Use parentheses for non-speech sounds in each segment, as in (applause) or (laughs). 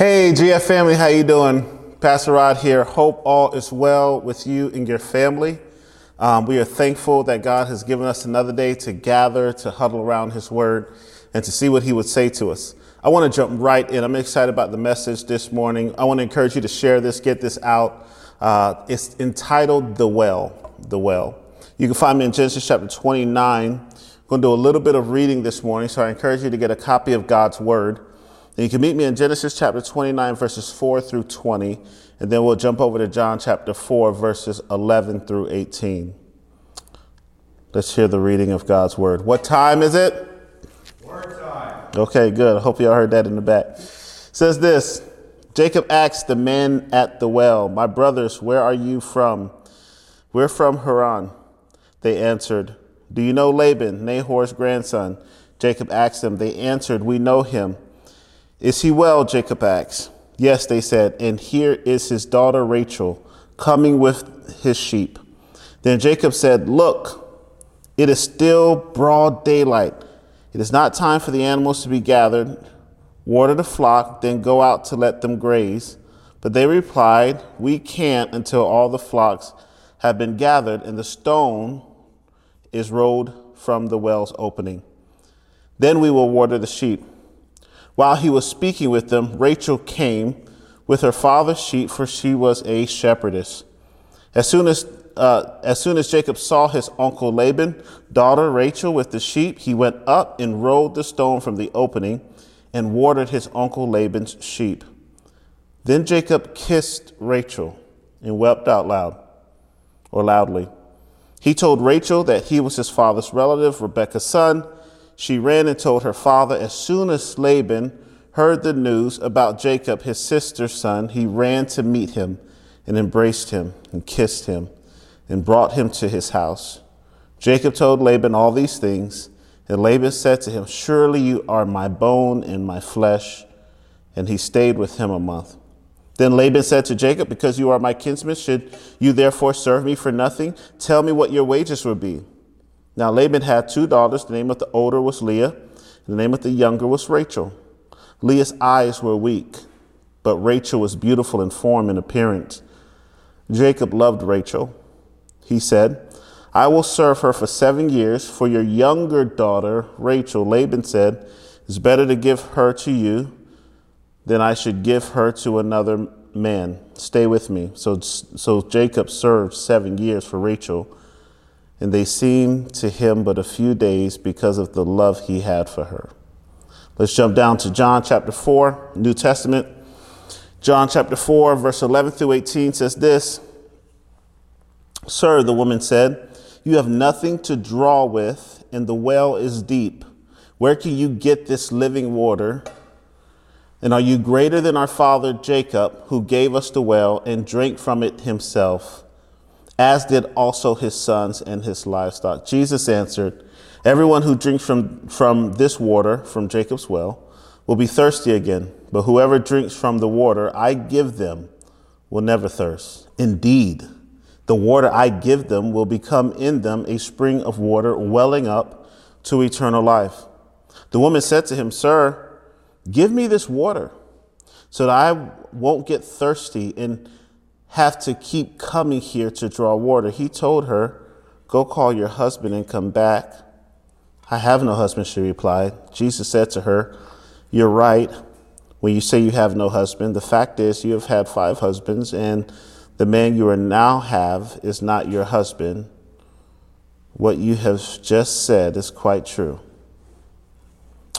Hey, GF family, how you doing? Pastor Rod here. Hope all is well with you and your family. Um, we are thankful that God has given us another day to gather, to huddle around His Word, and to see what He would say to us. I want to jump right in. I'm excited about the message this morning. I want to encourage you to share this, get this out. Uh, it's entitled The Well. The Well. You can find me in Genesis chapter 29. I'm going to do a little bit of reading this morning, so I encourage you to get a copy of God's Word. And you can meet me in Genesis chapter 29, verses 4 through 20, and then we'll jump over to John chapter 4, verses 11 through 18. Let's hear the reading of God's Word. What time is it? Word time. Okay, good. I hope y'all heard that in the back. It says this Jacob asked the men at the well, My brothers, where are you from? We're from Haran. They answered, Do you know Laban, Nahor's grandson? Jacob asked them. They answered, We know him. Is he well? Jacob asked. Yes, they said, and here is his daughter Rachel coming with his sheep. Then Jacob said, Look, it is still broad daylight. It is not time for the animals to be gathered. Water the flock, then go out to let them graze. But they replied, We can't until all the flocks have been gathered and the stone is rolled from the well's opening. Then we will water the sheep. While he was speaking with them, Rachel came with her father's sheep, for she was a shepherdess. As soon as uh, as soon as Jacob saw his uncle Laban, daughter Rachel with the sheep, he went up and rolled the stone from the opening and watered his uncle Laban's sheep. Then Jacob kissed Rachel and wept out loud or loudly. He told Rachel that he was his father's relative, Rebekah's son. She ran and told her father. As soon as Laban heard the news about Jacob, his sister's son, he ran to meet him and embraced him and kissed him and brought him to his house. Jacob told Laban all these things, and Laban said to him, Surely you are my bone and my flesh. And he stayed with him a month. Then Laban said to Jacob, Because you are my kinsman, should you therefore serve me for nothing? Tell me what your wages would be. Now Laban had two daughters. The name of the older was Leah, the name of the younger was Rachel. Leah's eyes were weak, but Rachel was beautiful in form and appearance. Jacob loved Rachel. He said, I will serve her for seven years. For your younger daughter, Rachel, Laban said, It's better to give her to you than I should give her to another man. Stay with me. So, so Jacob served seven years for Rachel, and they seemed to him but a few days because of the love he had for her. Let's jump down to John chapter 4, New Testament. John chapter 4, verse 11 through 18 says this Sir, the woman said, You have nothing to draw with, and the well is deep. Where can you get this living water? And are you greater than our father Jacob, who gave us the well and drank from it himself, as did also his sons and his livestock? Jesus answered, Everyone who drinks from, from this water, from Jacob's well, will be thirsty again, but whoever drinks from the water I give them will never thirst. Indeed, the water I give them will become in them a spring of water welling up to eternal life. The woman said to him, Sir, give me this water so that I won't get thirsty and have to keep coming here to draw water. He told her, Go call your husband and come back. I have no husband, she replied. Jesus said to her, You're right when you say you have no husband. The fact is, you have had five husbands, and the man you are now have is not your husband. What you have just said is quite true.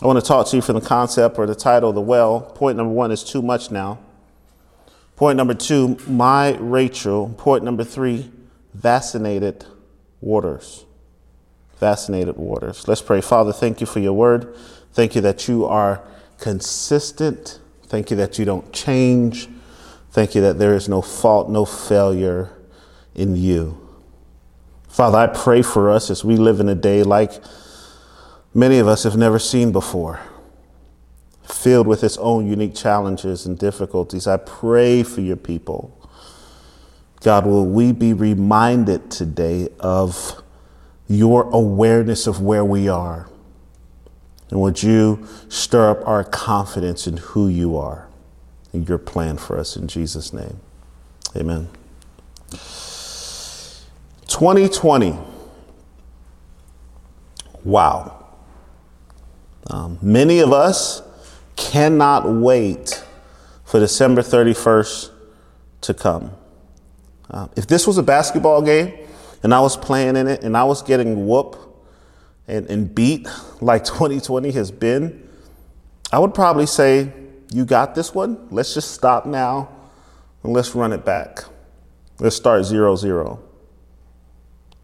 I want to talk to you from the concept or the title, The Well. Point number one is too much now. Point number two, my Rachel. Point number three, vaccinated waters Vaccinated waters. Let's pray. Father, thank you for your word. Thank you that you are consistent. Thank you that you don't change. Thank you that there is no fault, no failure in you. Father, I pray for us as we live in a day like many of us have never seen before, filled with its own unique challenges and difficulties. I pray for your people. God, will we be reminded today of your awareness of where we are. And would you stir up our confidence in who you are? and your plan for us in Jesus' name. Amen. 2020. Wow. Um, many of us cannot wait for December 31st to come. Uh, if this was a basketball game and I was playing in it and I was getting whooped and, and beat like (laughs) 2020 has been, I would probably say, You got this one. Let's just stop now and let's run it back. Let's start zero zero.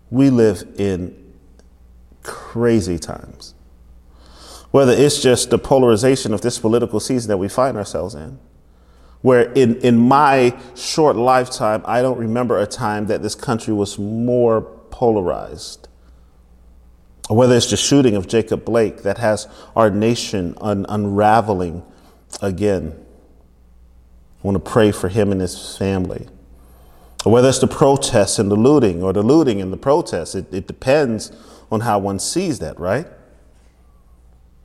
We live in crazy times. Whether it's just the polarization of this political season that we find ourselves in, where in, in my short lifetime, I don't remember a time that this country was more polarized. Or whether it's the shooting of Jacob Blake that has our nation un- unraveling again. I want to pray for him and his family. Or whether it's the protests and the looting or the looting and the protests, it, it depends on how one sees that, right?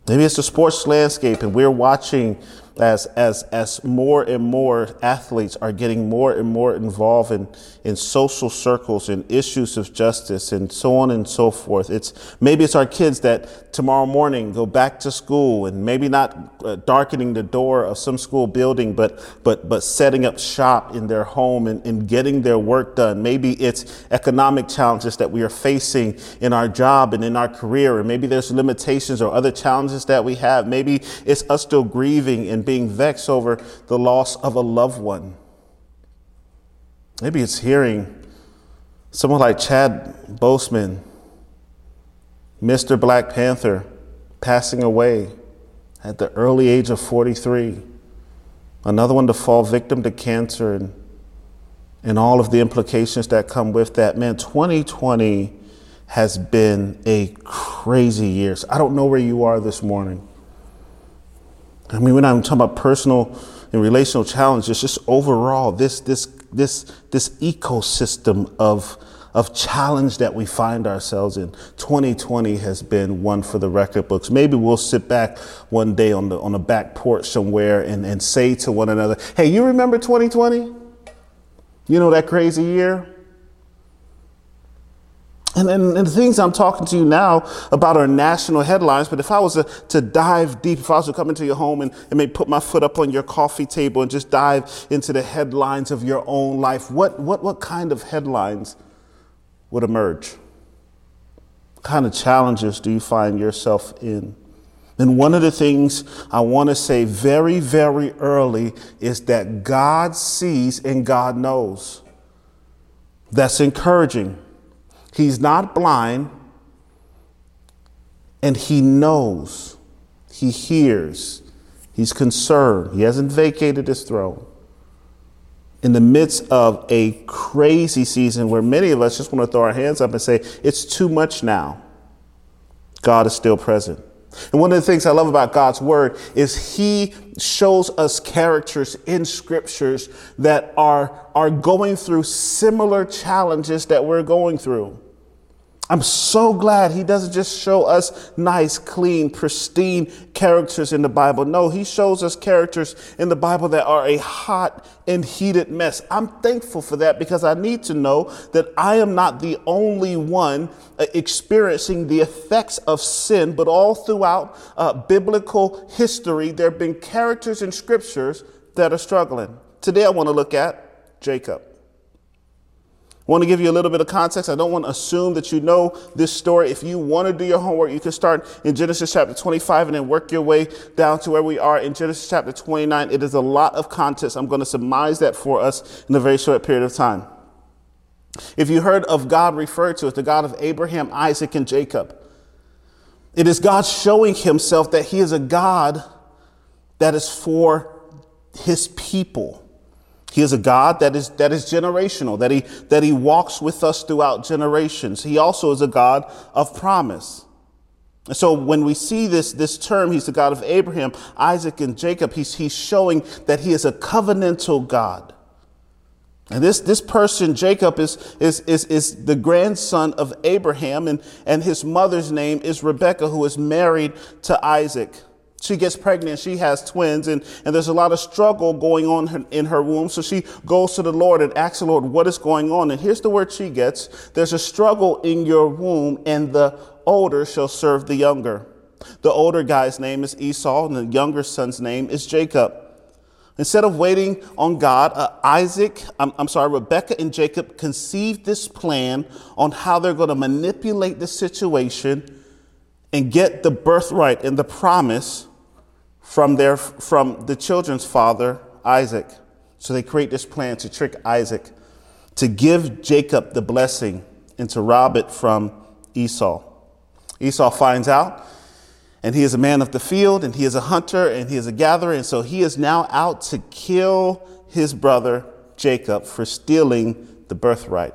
Maybe it's the sports landscape and we're watching as, as, as more and more athletes are getting more and more involved in, in social circles and issues of justice and so on and so forth. It's maybe it's our kids that tomorrow morning go back to school and maybe not uh, darkening the door of some school building, but, but, but setting up shop in their home and, and getting their work done. Maybe it's economic challenges that we are facing in our job and in our career. And maybe there's limitations or other challenges that we have. Maybe it's us still grieving and being vexed over the loss of a loved one. Maybe it's hearing someone like Chad Boseman, Mr. Black Panther, passing away at the early age of 43. Another one to fall victim to cancer and, and all of the implications that come with that. Man, 2020 has been a crazy year. So I don't know where you are this morning. I mean, we're not even talking about personal and relational challenges, just overall, this, this, this, this ecosystem of, of challenge that we find ourselves in. 2020 has been one for the record books. Maybe we'll sit back one day on the, on the back porch somewhere and, and say to one another, hey, you remember 2020? You know that crazy year? And, and, and, the things I'm talking to you now about are national headlines, but if I was to, to dive deep, if I was to come into your home and, and maybe put my foot up on your coffee table and just dive into the headlines of your own life, what, what, what kind of headlines would emerge? What kind of challenges do you find yourself in? And one of the things I want to say very, very early is that God sees and God knows. That's encouraging. He's not blind, and he knows, he hears, he's concerned. He hasn't vacated his throne. In the midst of a crazy season where many of us just want to throw our hands up and say, it's too much now, God is still present. And one of the things I love about God's word is he shows us characters in scriptures that are, are going through similar challenges that we're going through. I'm so glad he doesn't just show us nice, clean, pristine characters in the Bible. No, he shows us characters in the Bible that are a hot and heated mess. I'm thankful for that because I need to know that I am not the only one uh, experiencing the effects of sin, but all throughout uh, biblical history, there have been characters in scriptures that are struggling. Today, I want to look at Jacob. Want to give you a little bit of context. I don't want to assume that you know this story. If you want to do your homework, you can start in Genesis chapter 25 and then work your way down to where we are in Genesis chapter 29. It is a lot of context. I'm going to surmise that for us in a very short period of time. If you heard of God referred to as the God of Abraham, Isaac, and Jacob, it is God showing himself that he is a God that is for his people. He is a God that is, that is generational, that he, that he walks with us throughout generations. He also is a God of promise. And so when we see this, this term, he's the God of Abraham, Isaac, and Jacob, he's, he's showing that he is a covenantal God. And this, this person, Jacob, is, is, is, is the grandson of Abraham, and, and his mother's name is Rebekah, who is married to Isaac. She gets pregnant, she has twins, and, and there's a lot of struggle going on in her womb. So she goes to the Lord and asks the Lord, What is going on? And here's the word she gets There's a struggle in your womb, and the older shall serve the younger. The older guy's name is Esau, and the younger son's name is Jacob. Instead of waiting on God, uh, Isaac, I'm, I'm, sorry, Rebecca and Jacob conceived this plan on how they're going to manipulate the situation and get the birthright and the promise from their from the children's father Isaac. So they create this plan to trick Isaac to give Jacob the blessing and to rob it from Esau. Esau finds out and he is a man of the field and he is a hunter and he is a gatherer and so he is now out to kill his brother Jacob for stealing the birthright.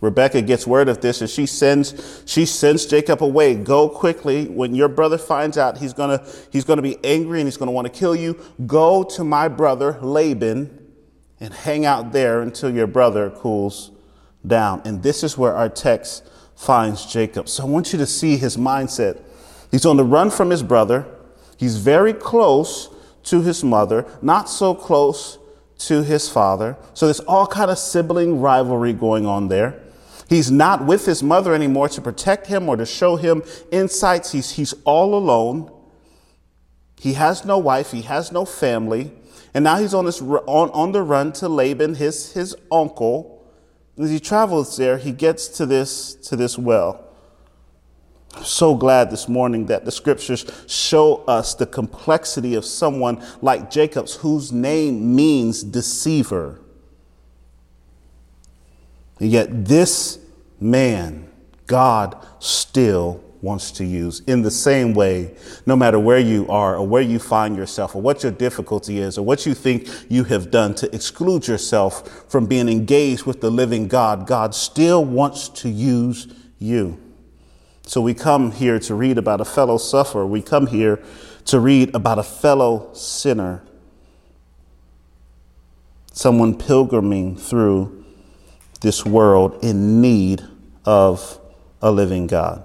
Rebecca gets word of this and she sends she sends Jacob away. Go quickly. When your brother finds out, he's gonna he's gonna be angry and he's gonna want to kill you. Go to my brother Laban and hang out there until your brother cools down. And this is where our text finds Jacob. So I want you to see his mindset. He's on the run from his brother. He's very close to his mother, not so close to his father. So there's all kind of sibling rivalry going on there. He's not with his mother anymore to protect him or to show him insights. He's, he's all alone. He has no wife, he has no family. And now he's on, this, on, on the run to Laban, his, his uncle. As he travels there, he gets to this, to this well. I'm so glad this morning that the scriptures show us the complexity of someone like Jacob's, whose name means deceiver. And yet, this man, God still wants to use in the same way, no matter where you are or where you find yourself or what your difficulty is or what you think you have done to exclude yourself from being engaged with the living God, God still wants to use you. So we come here to read about a fellow sufferer. We come here to read about a fellow sinner, someone pilgriming through this world in need of a living God.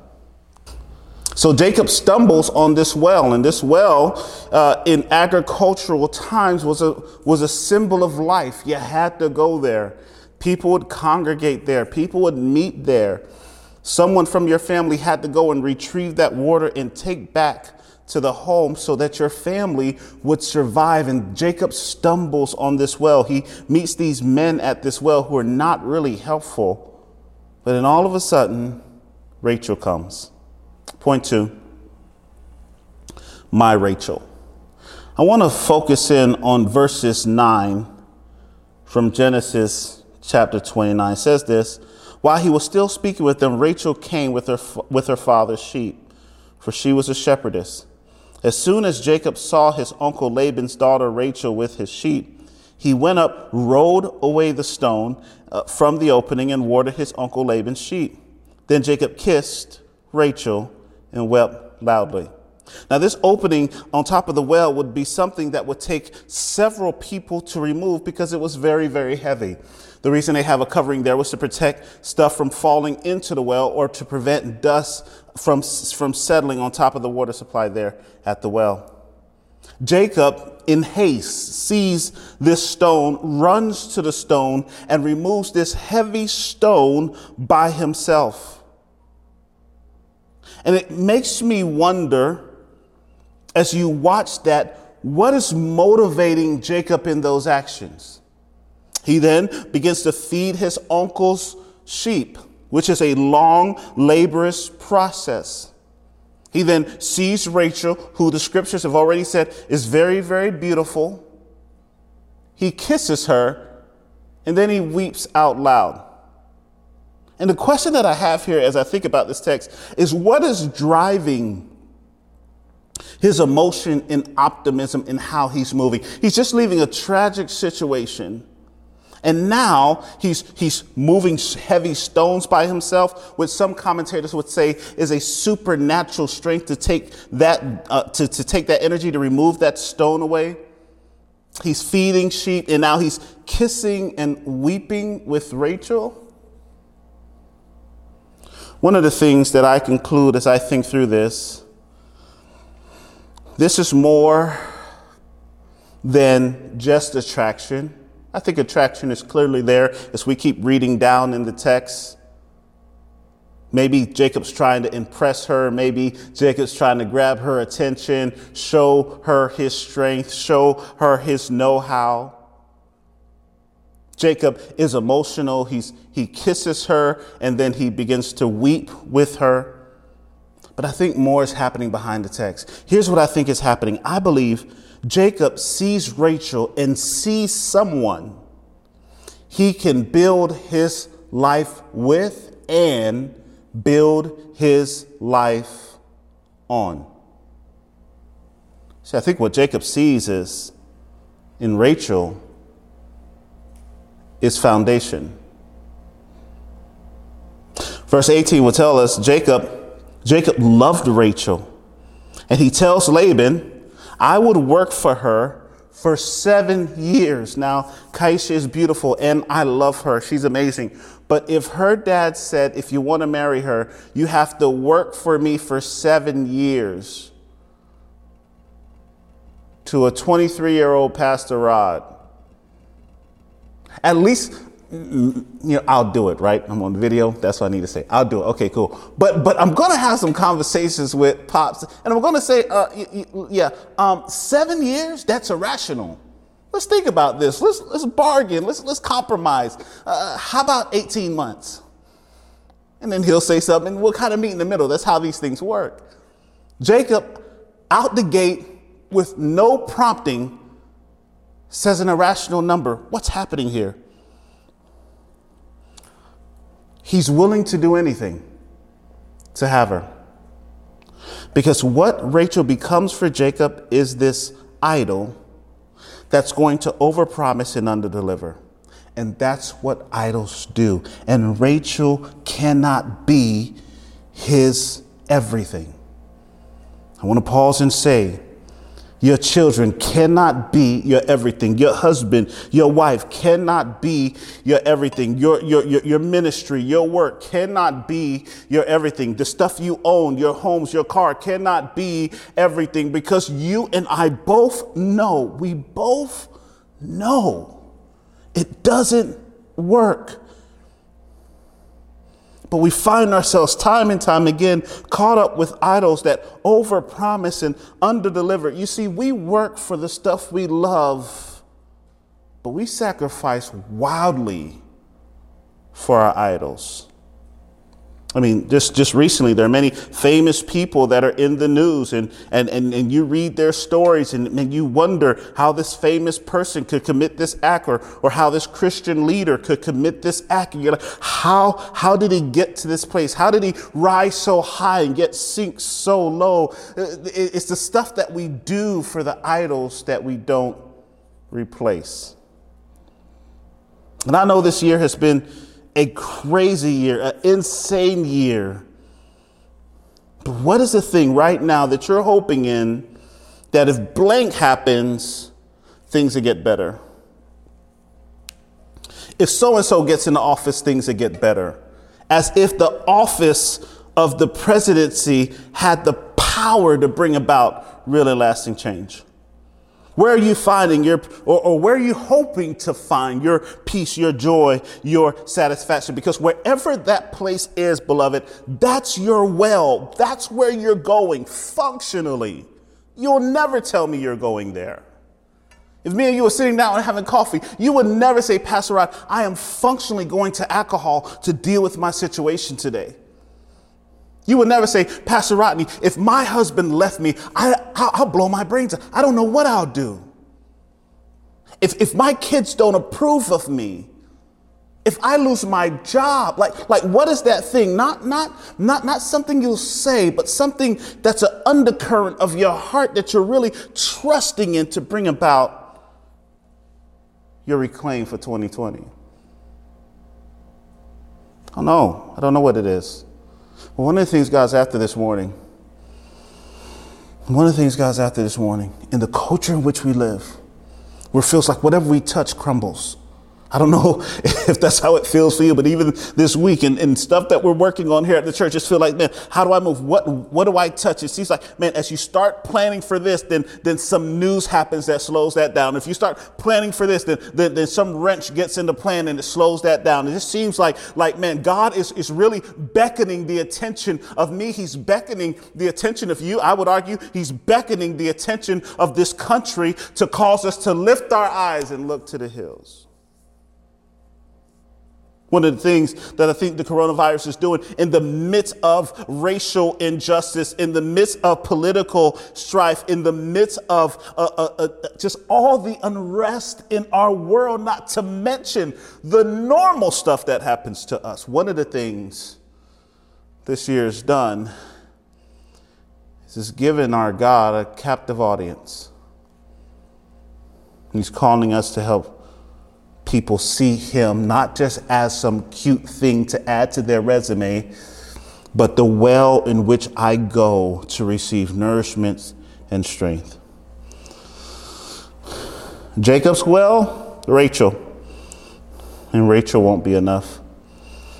So Jacob stumbles on this well, and this well uh, in agricultural times was a, was a symbol of life. You had to go there. People would congregate there, people would meet there. Someone from your family had to go and retrieve that water and take back to the home so that your family would survive. And Jacob stumbles on this well. He meets these men at this well who are not really helpful. But then all of a sudden, Rachel comes. Point two my Rachel. I want to focus in on verses 9 from Genesis chapter 29. It says this While he was still speaking with them, Rachel came with her, with her father's sheep, for she was a shepherdess. As soon as Jacob saw his uncle Laban's daughter Rachel with his sheep, he went up, rolled away the stone uh, from the opening, and watered his uncle Laban's sheep. Then Jacob kissed Rachel and wept loudly. Now, this opening on top of the well would be something that would take several people to remove because it was very, very heavy. The reason they have a covering there was to protect stuff from falling into the well or to prevent dust from, from settling on top of the water supply there at the well. Jacob, in haste, sees this stone, runs to the stone, and removes this heavy stone by himself. And it makes me wonder as you watch that, what is motivating Jacob in those actions? He then begins to feed his uncle's sheep, which is a long, laborious process. He then sees Rachel, who the scriptures have already said is very, very beautiful. He kisses her, and then he weeps out loud. And the question that I have here as I think about this text is what is driving his emotion and optimism in how he's moving? He's just leaving a tragic situation and now he's, he's moving heavy stones by himself, which some commentators would say is a supernatural strength to take that, uh, to, to take that energy to remove that stone away. He's feeding sheep and now he's kissing and weeping with Rachel. One of the things that I conclude as I think through this this is more than just attraction. I think attraction is clearly there as we keep reading down in the text. Maybe Jacob's trying to impress her. Maybe Jacob's trying to grab her attention, show her his strength, show her his know how. Jacob is emotional. He's, he kisses her and then he begins to weep with her. But I think more is happening behind the text. Here's what I think is happening I believe Jacob sees Rachel and sees someone he can build his life with and build his life on. See, I think what Jacob sees is in Rachel is foundation. Verse 18 will tell us Jacob Jacob loved Rachel and he tells Laban, I would work for her for seven years. Now, Kaisha is beautiful and I love her. She's amazing. But if her dad said, if you want to marry her, you have to work for me for seven years to a 23 year old Pastor Rod, at least you know, I'll do it, right? I'm on video. That's what I need to say. I'll do it. Okay, cool. But but I'm gonna have some conversations with pops, and I'm gonna say, uh, yeah, um, seven years. That's irrational. Let's think about this. Let's let's bargain. Let's let's compromise. Uh, how about 18 months? And then he'll say something. We'll kind of meet in the middle. That's how these things work. Jacob, out the gate with no prompting, says an irrational number. What's happening here? He's willing to do anything to have her. Because what Rachel becomes for Jacob is this idol that's going to overpromise and underdeliver. And that's what idols do. And Rachel cannot be his everything. I want to pause and say, your children cannot be your everything. Your husband, your wife cannot be your everything. Your, your, your, your, ministry, your work cannot be your everything. The stuff you own, your homes, your car cannot be everything because you and I both know, we both know it doesn't work. But we find ourselves time and time again caught up with idols that overpromise and underdeliver. You see, we work for the stuff we love, but we sacrifice wildly for our idols. I mean, just, just recently, there are many famous people that are in the news, and, and, and, and you read their stories and, and you wonder how this famous person could commit this act or, or how this Christian leader could commit this act. And you're like, how, how did he get to this place? How did he rise so high and get sink so low? Uh, it's the stuff that we do for the idols that we don't replace. And I know this year has been a crazy year, an insane year. But what is the thing right now that you're hoping in that if blank happens, things will get better? If so and so gets in the office, things will get better. As if the office of the presidency had the power to bring about really lasting change. Where are you finding your, or, or, where are you hoping to find your peace, your joy, your satisfaction? Because wherever that place is, beloved, that's your well. That's where you're going functionally. You'll never tell me you're going there. If me and you were sitting down and having coffee, you would never say, Pastor Rod, I am functionally going to alcohol to deal with my situation today. You would never say, Pastor Rodney, if my husband left me, I, will blow my brains out. I don't know what I'll do. If, if my kids don't approve of me, if I lose my job, like, like what is that thing? Not, not, not, not something you'll say, but something that's an undercurrent of your heart that you're really trusting in to bring about your reclaim for 2020. I don't know. I don't know what it is. One of the things God's after this morning, one of the things God's after this morning, in the culture in which we live, where it feels like whatever we touch crumbles. I don't know (laughs) if that's how it feels for you, but even this week and, and stuff that we're working on here at the church, just feel like, man, how do I move? What what do I touch? It seems like, man, as you start planning for this, then then some news happens that slows that down. If you start planning for this, then then, then some wrench gets in the plan and it slows that down. It just seems like like man, God is is really beckoning the attention of me. He's beckoning the attention of you. I would argue he's beckoning the attention of this country to cause us to lift our eyes and look to the hills. One of the things that I think the coronavirus is doing in the midst of racial injustice, in the midst of political strife, in the midst of uh, uh, uh, just all the unrest in our world, not to mention the normal stuff that happens to us. One of the things this year has done is it's given our God a captive audience. He's calling us to help people see him not just as some cute thing to add to their resume, but the well in which I go to receive nourishment and strength. Jacob's well, Rachel. And Rachel won't be enough.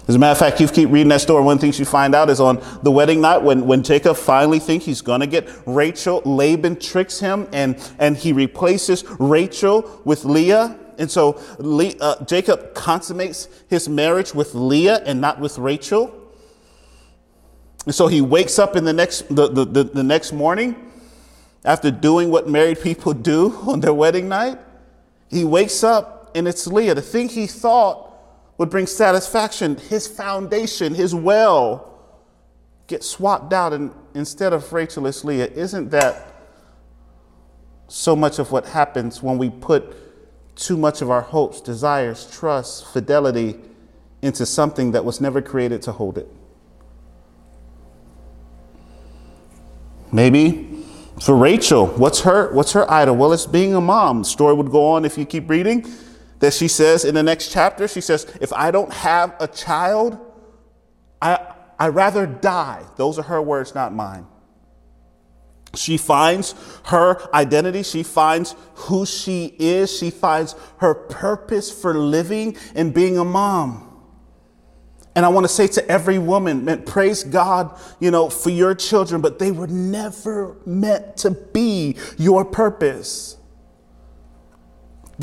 As a matter of fact, you keep reading that story. One of the things you find out is on the wedding night when, when Jacob finally thinks he's going to get Rachel, Laban tricks him and, and he replaces Rachel with Leah. And so uh, Jacob consummates his marriage with Leah and not with Rachel. And so he wakes up in the next, the, the, the, the next morning after doing what married people (laughs) do on their wedding night. He wakes up and it's Leah. The thing he thought would bring satisfaction, his foundation, his well, gets swapped out and instead of Rachel, it's Leah. Isn't that so much of what happens when we put too much of our hopes, desires, trust, fidelity into something that was never created to hold it. Maybe for Rachel, what's her what's her idol? Well, it's being a mom. The story would go on if you keep reading. That she says in the next chapter, she says, if I don't have a child, I I rather die. Those are her words, not mine. She finds her identity. She finds who she is. She finds her purpose for living and being a mom. And I want to say to every woman, man, praise God, you know, for your children, but they were never meant to be your purpose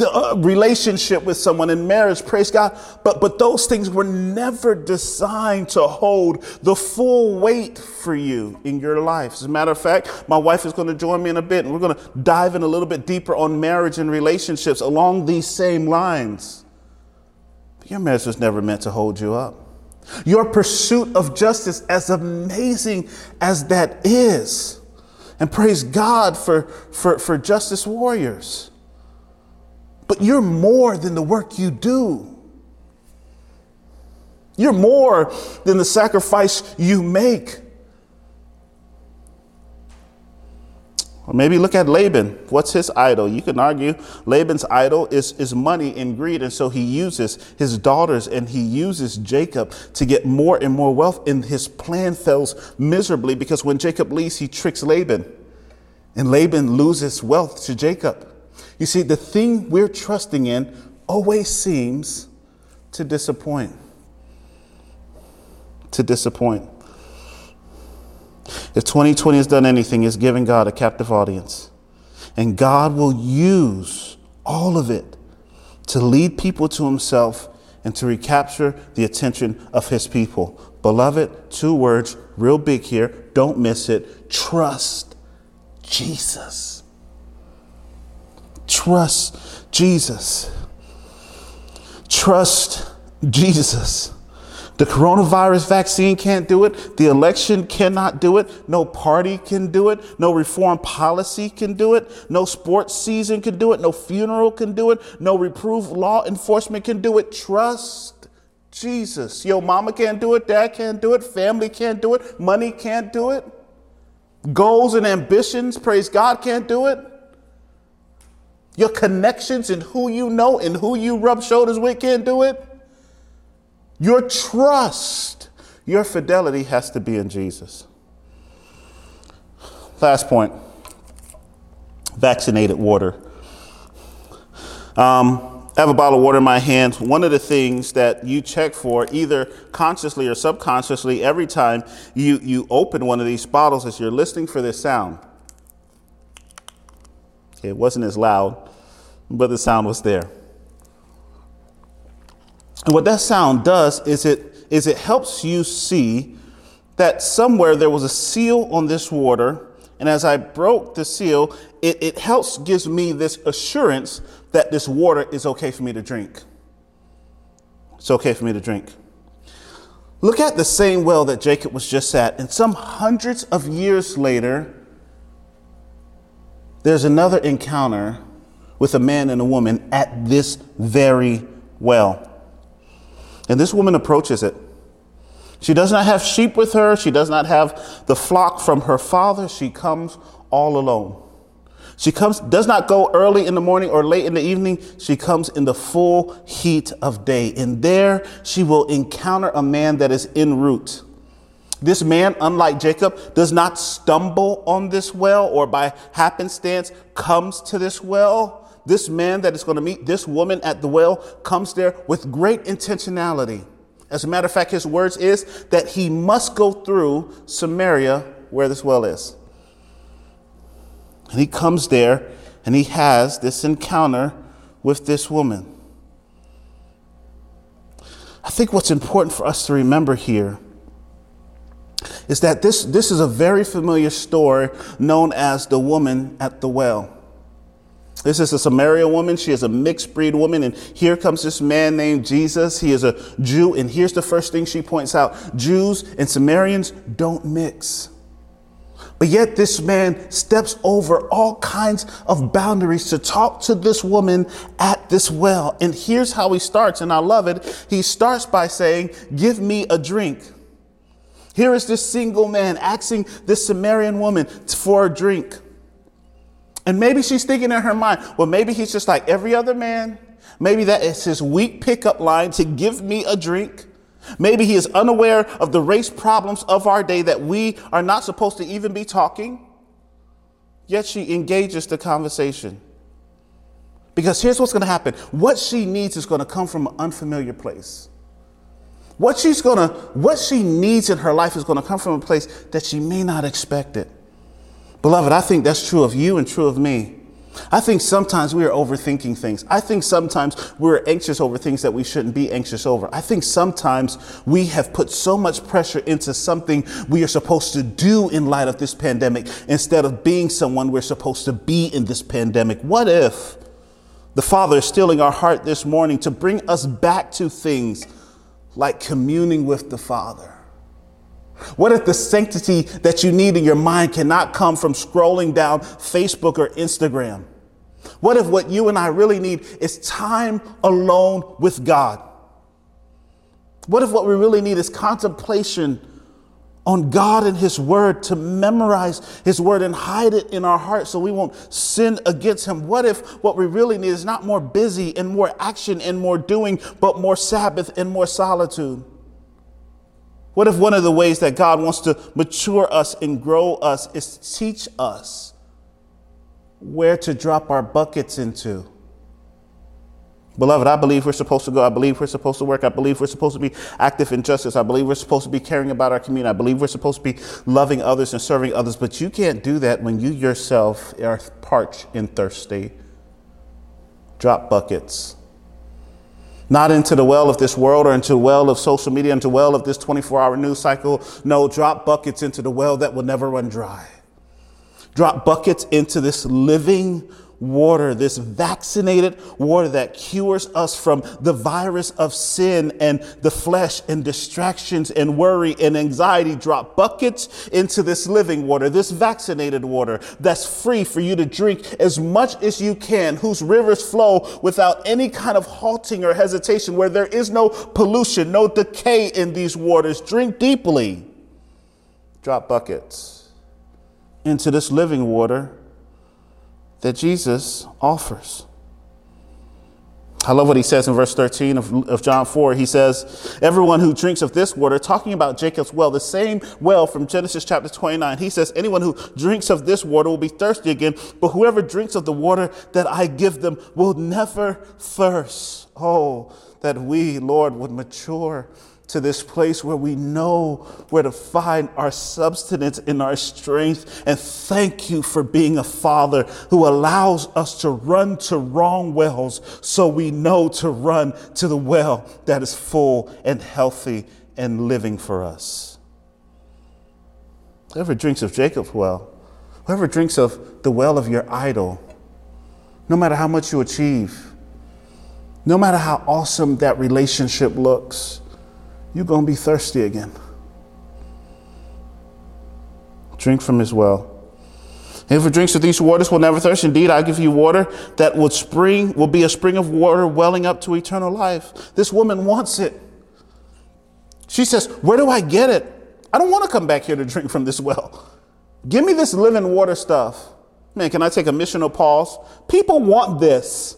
the uh, relationship with someone in marriage praise god. But but those things were never designed to hold the full weight for you in your life. As a matter of fact my wife is going to join me in a bit and we're going to dive in a little bit deeper on marriage and relationships along these same lines. But your marriage was never meant to hold you up. Your pursuit of justice as amazing as that is and praise god for for, for justice warriors but you're more than the work you do. You're more than the sacrifice you make. Or maybe look at Laban. What's his idol? You can argue Laban's idol is, is money and greed. And so he uses his daughters and he uses Jacob to get more and more wealth. And his plan fails miserably because when Jacob leaves, he tricks Laban. And Laban loses wealth to Jacob. You see, the thing we're trusting in always seems to disappoint. To disappoint. If 2020 has done anything, it's given God a captive audience. And God will use all of it to lead people to Himself and to recapture the attention of His people. Beloved, two words, real big here, don't miss it. Trust Jesus. Trust Jesus. Trust Jesus. The coronavirus vaccine can't do it. The election cannot do it. No party can do it. No reform policy can do it. No sports season can do it. No funeral can do it. No reproof law enforcement can do it. Trust Jesus. Yo, mama can't do it. Dad can't do it. Family can't do it. Money can't do it. Goals and ambitions, praise God, can't do it. Your connections and who you know and who you rub shoulders with can't do it. Your trust, your fidelity has to be in Jesus. Last point vaccinated water. Um, I have a bottle of water in my hand. One of the things that you check for, either consciously or subconsciously, every time you, you open one of these bottles, is you're listening for this sound. It wasn't as loud, but the sound was there. And what that sound does is it, is it helps you see that somewhere there was a seal on this water. And as I broke the seal, it, it helps, gives me this assurance that this water is okay for me to drink. It's okay for me to drink. Look at the same well that Jacob was just at, and some hundreds of years later, there's another encounter with a man and a woman at this very well. And this woman approaches it. She does not have sheep with her. She does not have the flock from her father. She comes all alone. She comes, does not go early in the morning or late in the evening. She comes in the full heat of day. And there she will encounter a man that is en route. This man, unlike Jacob, does not stumble on this well or by happenstance comes to this well. This man that is going to meet this woman at the well comes there with great intentionality. As a matter of fact, his words is that he must go through Samaria where this well is. And he comes there and he has this encounter with this woman. I think what's important for us to remember here is that this, this is a very familiar story known as the woman at the well. This is a Samaria woman. She is a mixed breed woman. And here comes this man named Jesus. He is a Jew. And here's the first thing she points out Jews and Samaritans don't mix. But yet, this man steps over all kinds of boundaries to talk to this woman at this well. And here's how he starts, and I love it. He starts by saying, Give me a drink. Here is this single man asking this Samaritan woman for a drink. And maybe she's thinking in her mind, well, maybe he's just like every other man. Maybe that is his weak pickup line to give me a drink. Maybe he is unaware of the race problems of our day that we are not supposed to even be talking. Yet she engages the conversation. Because here's what's going to happen what she needs is going to come from an unfamiliar place. What she's to, what she needs in her life is to come from a place that she may not expect it. Beloved, I think that's true of you and true of me. I think sometimes we are overthinking things. I think sometimes we're anxious over things that we shouldn't be anxious over. I think sometimes we have put so much pressure into something we are supposed to do in light of this pandemic instead of being someone we're supposed to be in this pandemic. What if the Father is stealing our heart this morning to bring us back to things like communing with the Father? What if the sanctity that you need in your mind cannot come from scrolling down Facebook or Instagram? What if what you and I really need is time alone with God? What if what we really need is contemplation on God and His Word to memorize His Word and hide it in our hearts so we won't sin against Him? What if what we really need is not more busy and more action and more doing, but more Sabbath and more solitude? What if one of the ways that God wants to mature us and grow us is to teach us where to drop our buckets into? Beloved, I believe we're supposed to go. I believe we're supposed to work. I believe we're supposed to be active in justice. I believe we're supposed to be caring about our community. I believe we're supposed to be loving others and serving others. But you can't do that when you yourself are parched and thirsty. Drop buckets not into the well of this world or into the well of social media, into the well of this 24 hour news cycle. No, drop buckets into the well that will never run dry. Drop buckets into this living water, this vaccinated water that cures us from the virus of sin and the flesh and distractions and worry and anxiety. Drop buckets into this living water, this vaccinated water that's free for you to drink as much as you can, whose rivers flow without any kind of halting or hesitation, where there is no pollution, no decay in these waters. Drink deeply. Drop buckets into this living water that Jesus offers. I love what he says in verse 13 of, of, John 4. He says, Everyone who drinks of this water, talking about Jacob's well, the same well from Genesis chapter 29, he says, Anyone who drinks of this water will be thirsty again, but whoever drinks of the water that I give them will never thirst. Oh, that we, Lord, would mature to this place where we know where to find our substance and our strength. And thank you for being a father who allows us to run to wrong wells so we know to run to the well that is full and healthy and living for us. Whoever drinks of Jacob's well, whoever drinks of the well of your idol, no matter how much you achieve, no matter how awesome that relationship looks, you're going to be thirsty again. Drink from his well. Whoever drinks of these waters will never thirst. Indeed, I give you water that will spring, will be a spring of water welling up to eternal life. This woman wants it. She says, Where do I get it? I don't want to come back here to drink from this well. Give me this living water stuff. Man, can I take a missional pause? People want this.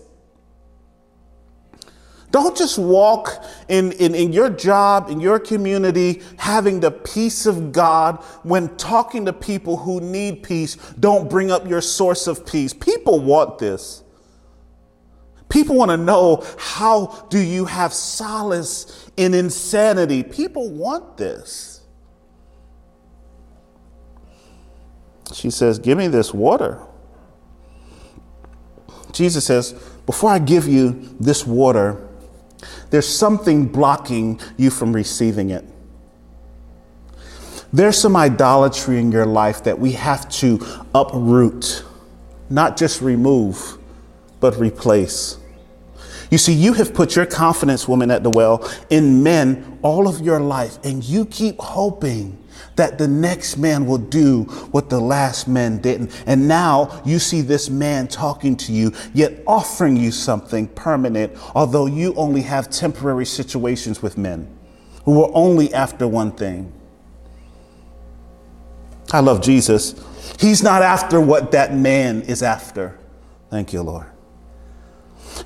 Don't just walk in, in, in, your job, in your community, having the peace of God when talking to people who need peace. Don't bring up your source of peace. People want this. People want to know how do you have solace in insanity? People want this. She says, Give me this water. Jesus says, Before I give you this water, there's something blocking you from receiving it. There's some idolatry in your life that we have to uproot, not just remove, but replace. You see, you have put your confidence, woman at the well, in men all of your life, and you keep hoping that the next man will do what the last man didn't. And now you see this man talking to you, yet offering you something permanent, although you only have temporary situations with men who are only after one thing. I love Jesus. He's not after what that man is after. Thank you, Lord.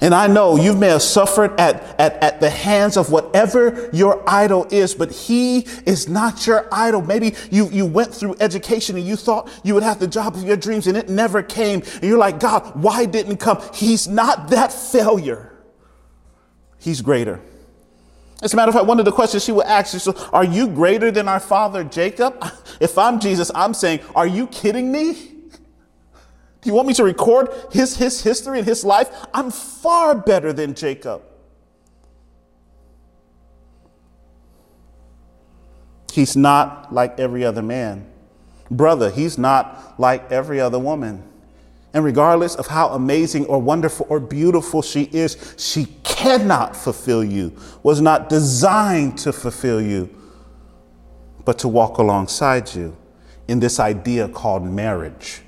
And I know you may have suffered at, at, at the hands of whatever your idol is, but he is not your idol. Maybe you, you went through education and you thought you would have the job of your dreams and it never came. And you're like, God, why didn't it come? He's not that failure. He's greater. As a matter of fact, one of the questions she would ask is, Are you greater than our father Jacob? (laughs) If I'm Jesus, I'm saying, Are you kidding me? You want me to record his, his history and his life? I'm far better than Jacob. He's not like every other man. Brother, he's not like every other woman. And regardless of how amazing or wonderful or beautiful she is, she cannot fulfill you, was not designed to fulfill you, but to walk alongside you in this idea called marriage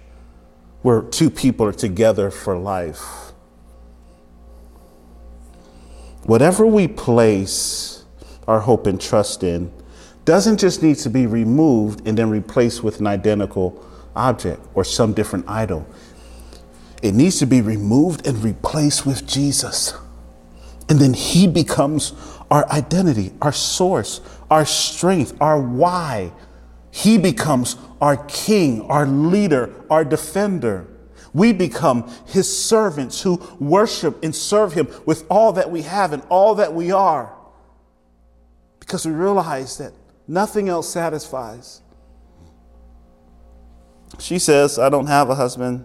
where two people are together for life. Whatever we place our hope and trust in doesn't just need to be removed and then replaced with an identical object or some different idol. It needs to be removed and replaced with Jesus. And then he becomes our identity, our source, our strength, our why. He becomes our king, our leader, our defender. We become his servants who worship and serve him with all that we have and all that we are. Because we realize that nothing else satisfies. She says, I don't have a husband.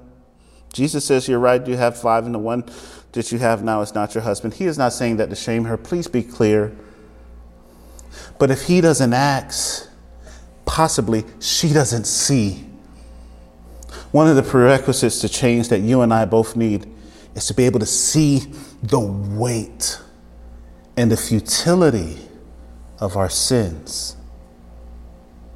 Jesus says, You're right, you have five, and the one that you have now is not your husband. He is not saying that to shame her. Please be clear. But if he doesn't ask, possibly she doesn't see. One of the prerequisites to change that you and I both need is to be able to see the weight and the futility of our sins.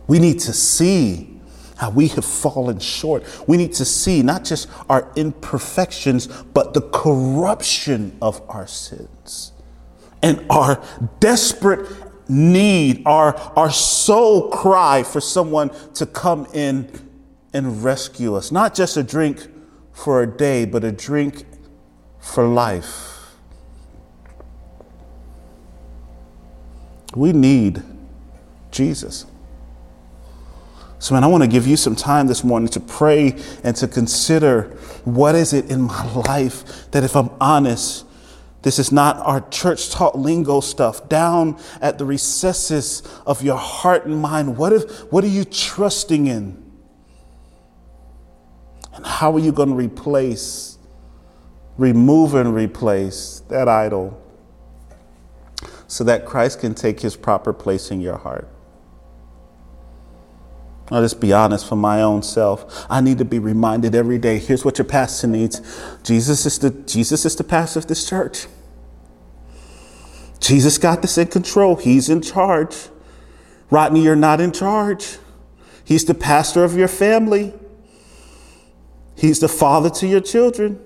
We need to see how we have fallen short. We need to see not just our imperfections, but the corruption of our sins and our desperate need, our, our soul cry for someone to come in and rescue us. Not just a drink for a day, but a drink for life. We need Jesus. So, man, I want to give you some time this morning to pray and to consider what is it in my (laughs) life that, if I'm honest, this is not our church taught lingo stuff. Down at the recesses of your heart and mind, what, if, what are you trusting in? And how are you going to replace, remove and replace that idol so that Christ can take his proper place in your heart? I'll just be honest for my own self. I need to be reminded every day. Here's what your pastor needs. Jesus is the Jesus is the pastor of this church. Jesus got this in control. He's in charge. Rodney, you're not in charge. He's the pastor of your family. He's the father to your children.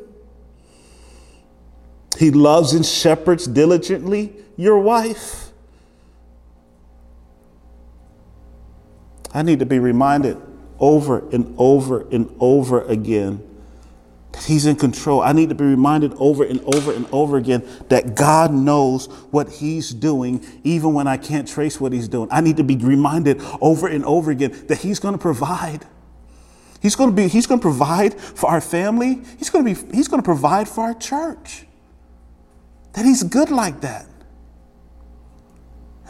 He loves and shepherds diligently your wife. I need to be reminded over and over and over again that He's in control. I need to be reminded over and over and over again that God knows what He's doing, even when I can't trace what He's doing. I need to be reminded over and over again that He's going to provide. He's going to be, He's going to provide for our family. He's going to be, He's going to provide for our church. That He's good like that.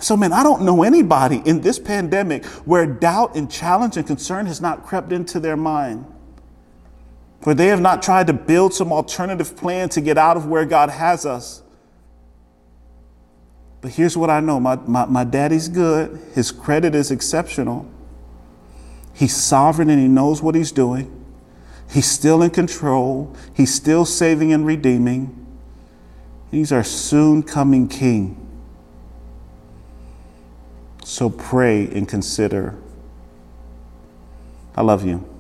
So, man, I don't know anybody in this pandemic where doubt and challenge and concern has not crept into their mind, where they have not tried to build some alternative plan to get out of where God has us. But here's what I know my, my, my daddy's good, his credit is exceptional. He's sovereign and he knows what he's doing. He's still in control, he's still saving and redeeming. He's our soon coming king. So pray and consider. I love you.